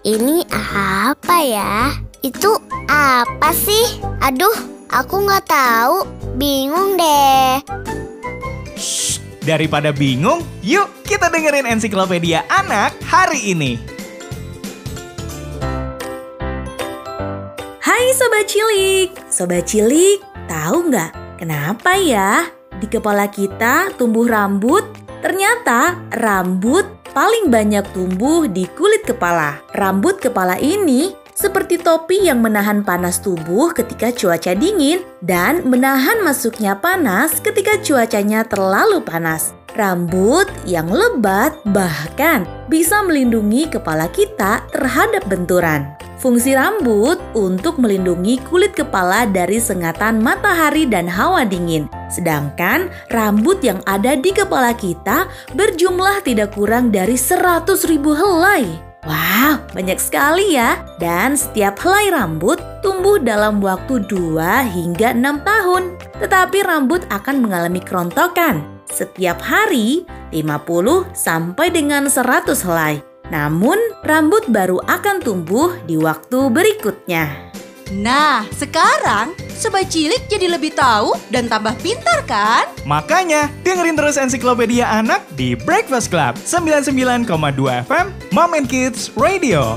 ini apa ya? Itu apa sih? Aduh, aku nggak tahu. Bingung deh. Shh, daripada bingung, yuk kita dengerin ensiklopedia anak hari ini. Hai Sobat Cilik, Sobat Cilik, tahu nggak kenapa ya di kepala kita tumbuh rambut? Ternyata rambut paling banyak tumbuh di kulit kepala. Rambut kepala ini seperti topi yang menahan panas tubuh ketika cuaca dingin dan menahan masuknya panas ketika cuacanya terlalu panas. Rambut yang lebat bahkan bisa melindungi kepala kita terhadap benturan. Fungsi rambut untuk melindungi kulit kepala dari sengatan matahari dan hawa dingin. Sedangkan rambut yang ada di kepala kita berjumlah tidak kurang dari 100 ribu helai. Wow, banyak sekali ya. Dan setiap helai rambut tumbuh dalam waktu 2 hingga 6 tahun. Tetapi rambut akan mengalami kerontokan setiap hari 50 sampai dengan 100 helai. Namun, rambut baru akan tumbuh di waktu berikutnya. Nah, sekarang Sobat Cilik jadi lebih tahu dan tambah pintar kan? Makanya, dengerin terus ensiklopedia anak di Breakfast Club 99,2 FM Mom and Kids Radio.